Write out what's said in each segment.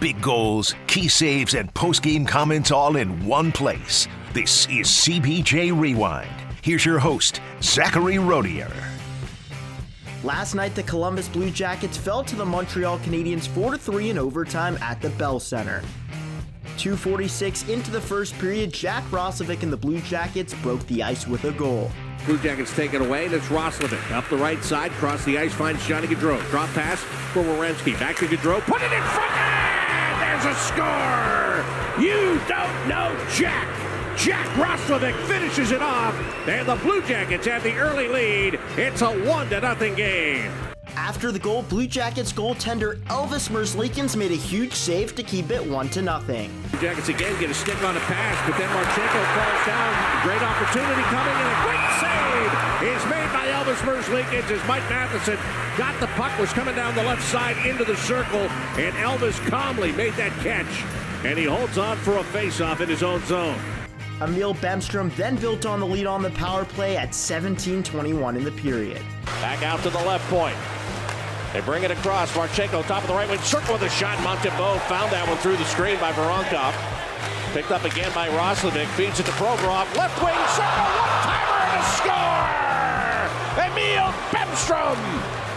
big goals, key saves, and post-game comments all in one place. This is CBJ Rewind. Here's your host, Zachary Rodier. Last night, the Columbus Blue Jackets fell to the Montreal Canadiens 4-3 in overtime at the Bell Center. 2.46 into the first period, Jack Roslovic and the Blue Jackets broke the ice with a goal. Blue Jackets take it away, and it's Roslovic. Up the right side, cross the ice, finds Johnny Gaudreau. Drop pass for Werenski. Back to Gaudreau. Put it in front, and a score! You don't know Jack! Jack Roslovic finishes it off, and the Blue Jackets have the early lead. It's a one to nothing game. After the goal, Blue Jackets goaltender Elvis Merzlikins made a huge save to keep it 1 to nothing. Blue Jackets again get a stick on the pass, but then Marchenko falls down. Great opportunity coming, and a great save is made by Elvis Merzlikins as Mike Matheson got the puck, was coming down the left side into the circle, and Elvis calmly made that catch, and he holds on for a face-off in his own zone. Emil Bemstrom then built on the lead on the power play at 17-21 in the period. Back out to the left point. They bring it across. Marchenko, top of the right wing, circle with a shot. Montembeault found that one through the screen by Voronkov. Picked up again by Roslovic. Feeds it to Provorov. Left wing, circle, one-timer, and a score! Emil Bemstrom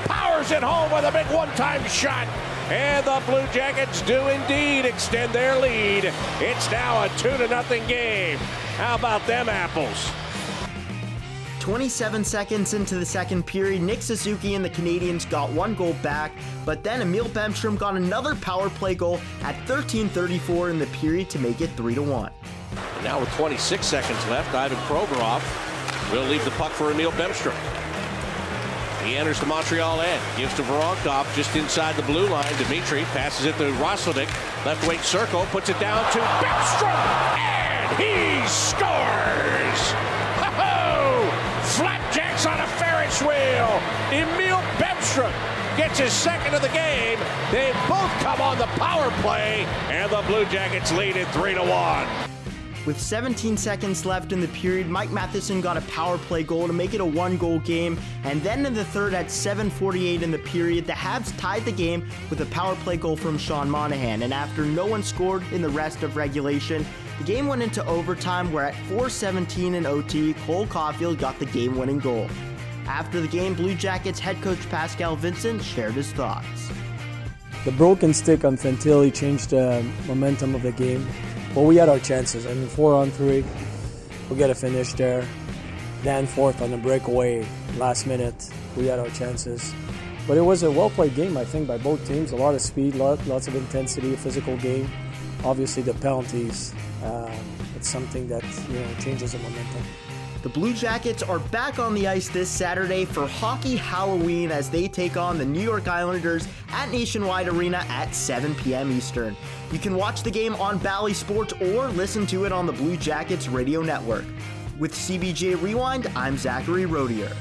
powers it home with a big one-time shot. And the Blue Jackets do indeed extend their lead. It's now a 2 to nothing game. How about them apples? 27 seconds into the second period, Nick Suzuki and the Canadiens got one goal back, but then Emil Bemstrom got another power play goal at 13:34 in the period to make it 3 to 1. Now with 26 seconds left, Ivan Provorov will leave the puck for Emil Bemstrom. He enters the Montreal end, gives to Voronkov just inside the blue line. Dimitri passes it to Roslovic, left wing circle, puts it down to Bemstrom, and he scores! Emil Bemstrom gets his second of the game. They both come on the power play, and the Blue Jackets lead it 3 to 1. With 17 seconds left in the period, Mike Matheson got a power play goal to make it a one goal game. And then in the third, at 7.48 in the period, the Habs tied the game with a power play goal from Sean Monahan. And after no one scored in the rest of regulation, the game went into overtime where at 4.17 in OT, Cole Caufield got the game winning goal. After the game, Blue Jackets head coach Pascal Vincent shared his thoughts. The broken stick on Fantilli changed the momentum of the game. But we had our chances. I mean, four on three, we get a finish there. Then fourth on the breakaway, last minute, we had our chances. But it was a well played game, I think, by both teams. A lot of speed, lot, lots of intensity, a physical game. Obviously, the penalties, um, it's something that you know changes the momentum. The Blue Jackets are back on the ice this Saturday for Hockey Halloween as they take on the New York Islanders at Nationwide Arena at 7 p.m. Eastern. You can watch the game on Bally Sports or listen to it on the Blue Jackets radio network. With CBJ Rewind, I'm Zachary Rodier.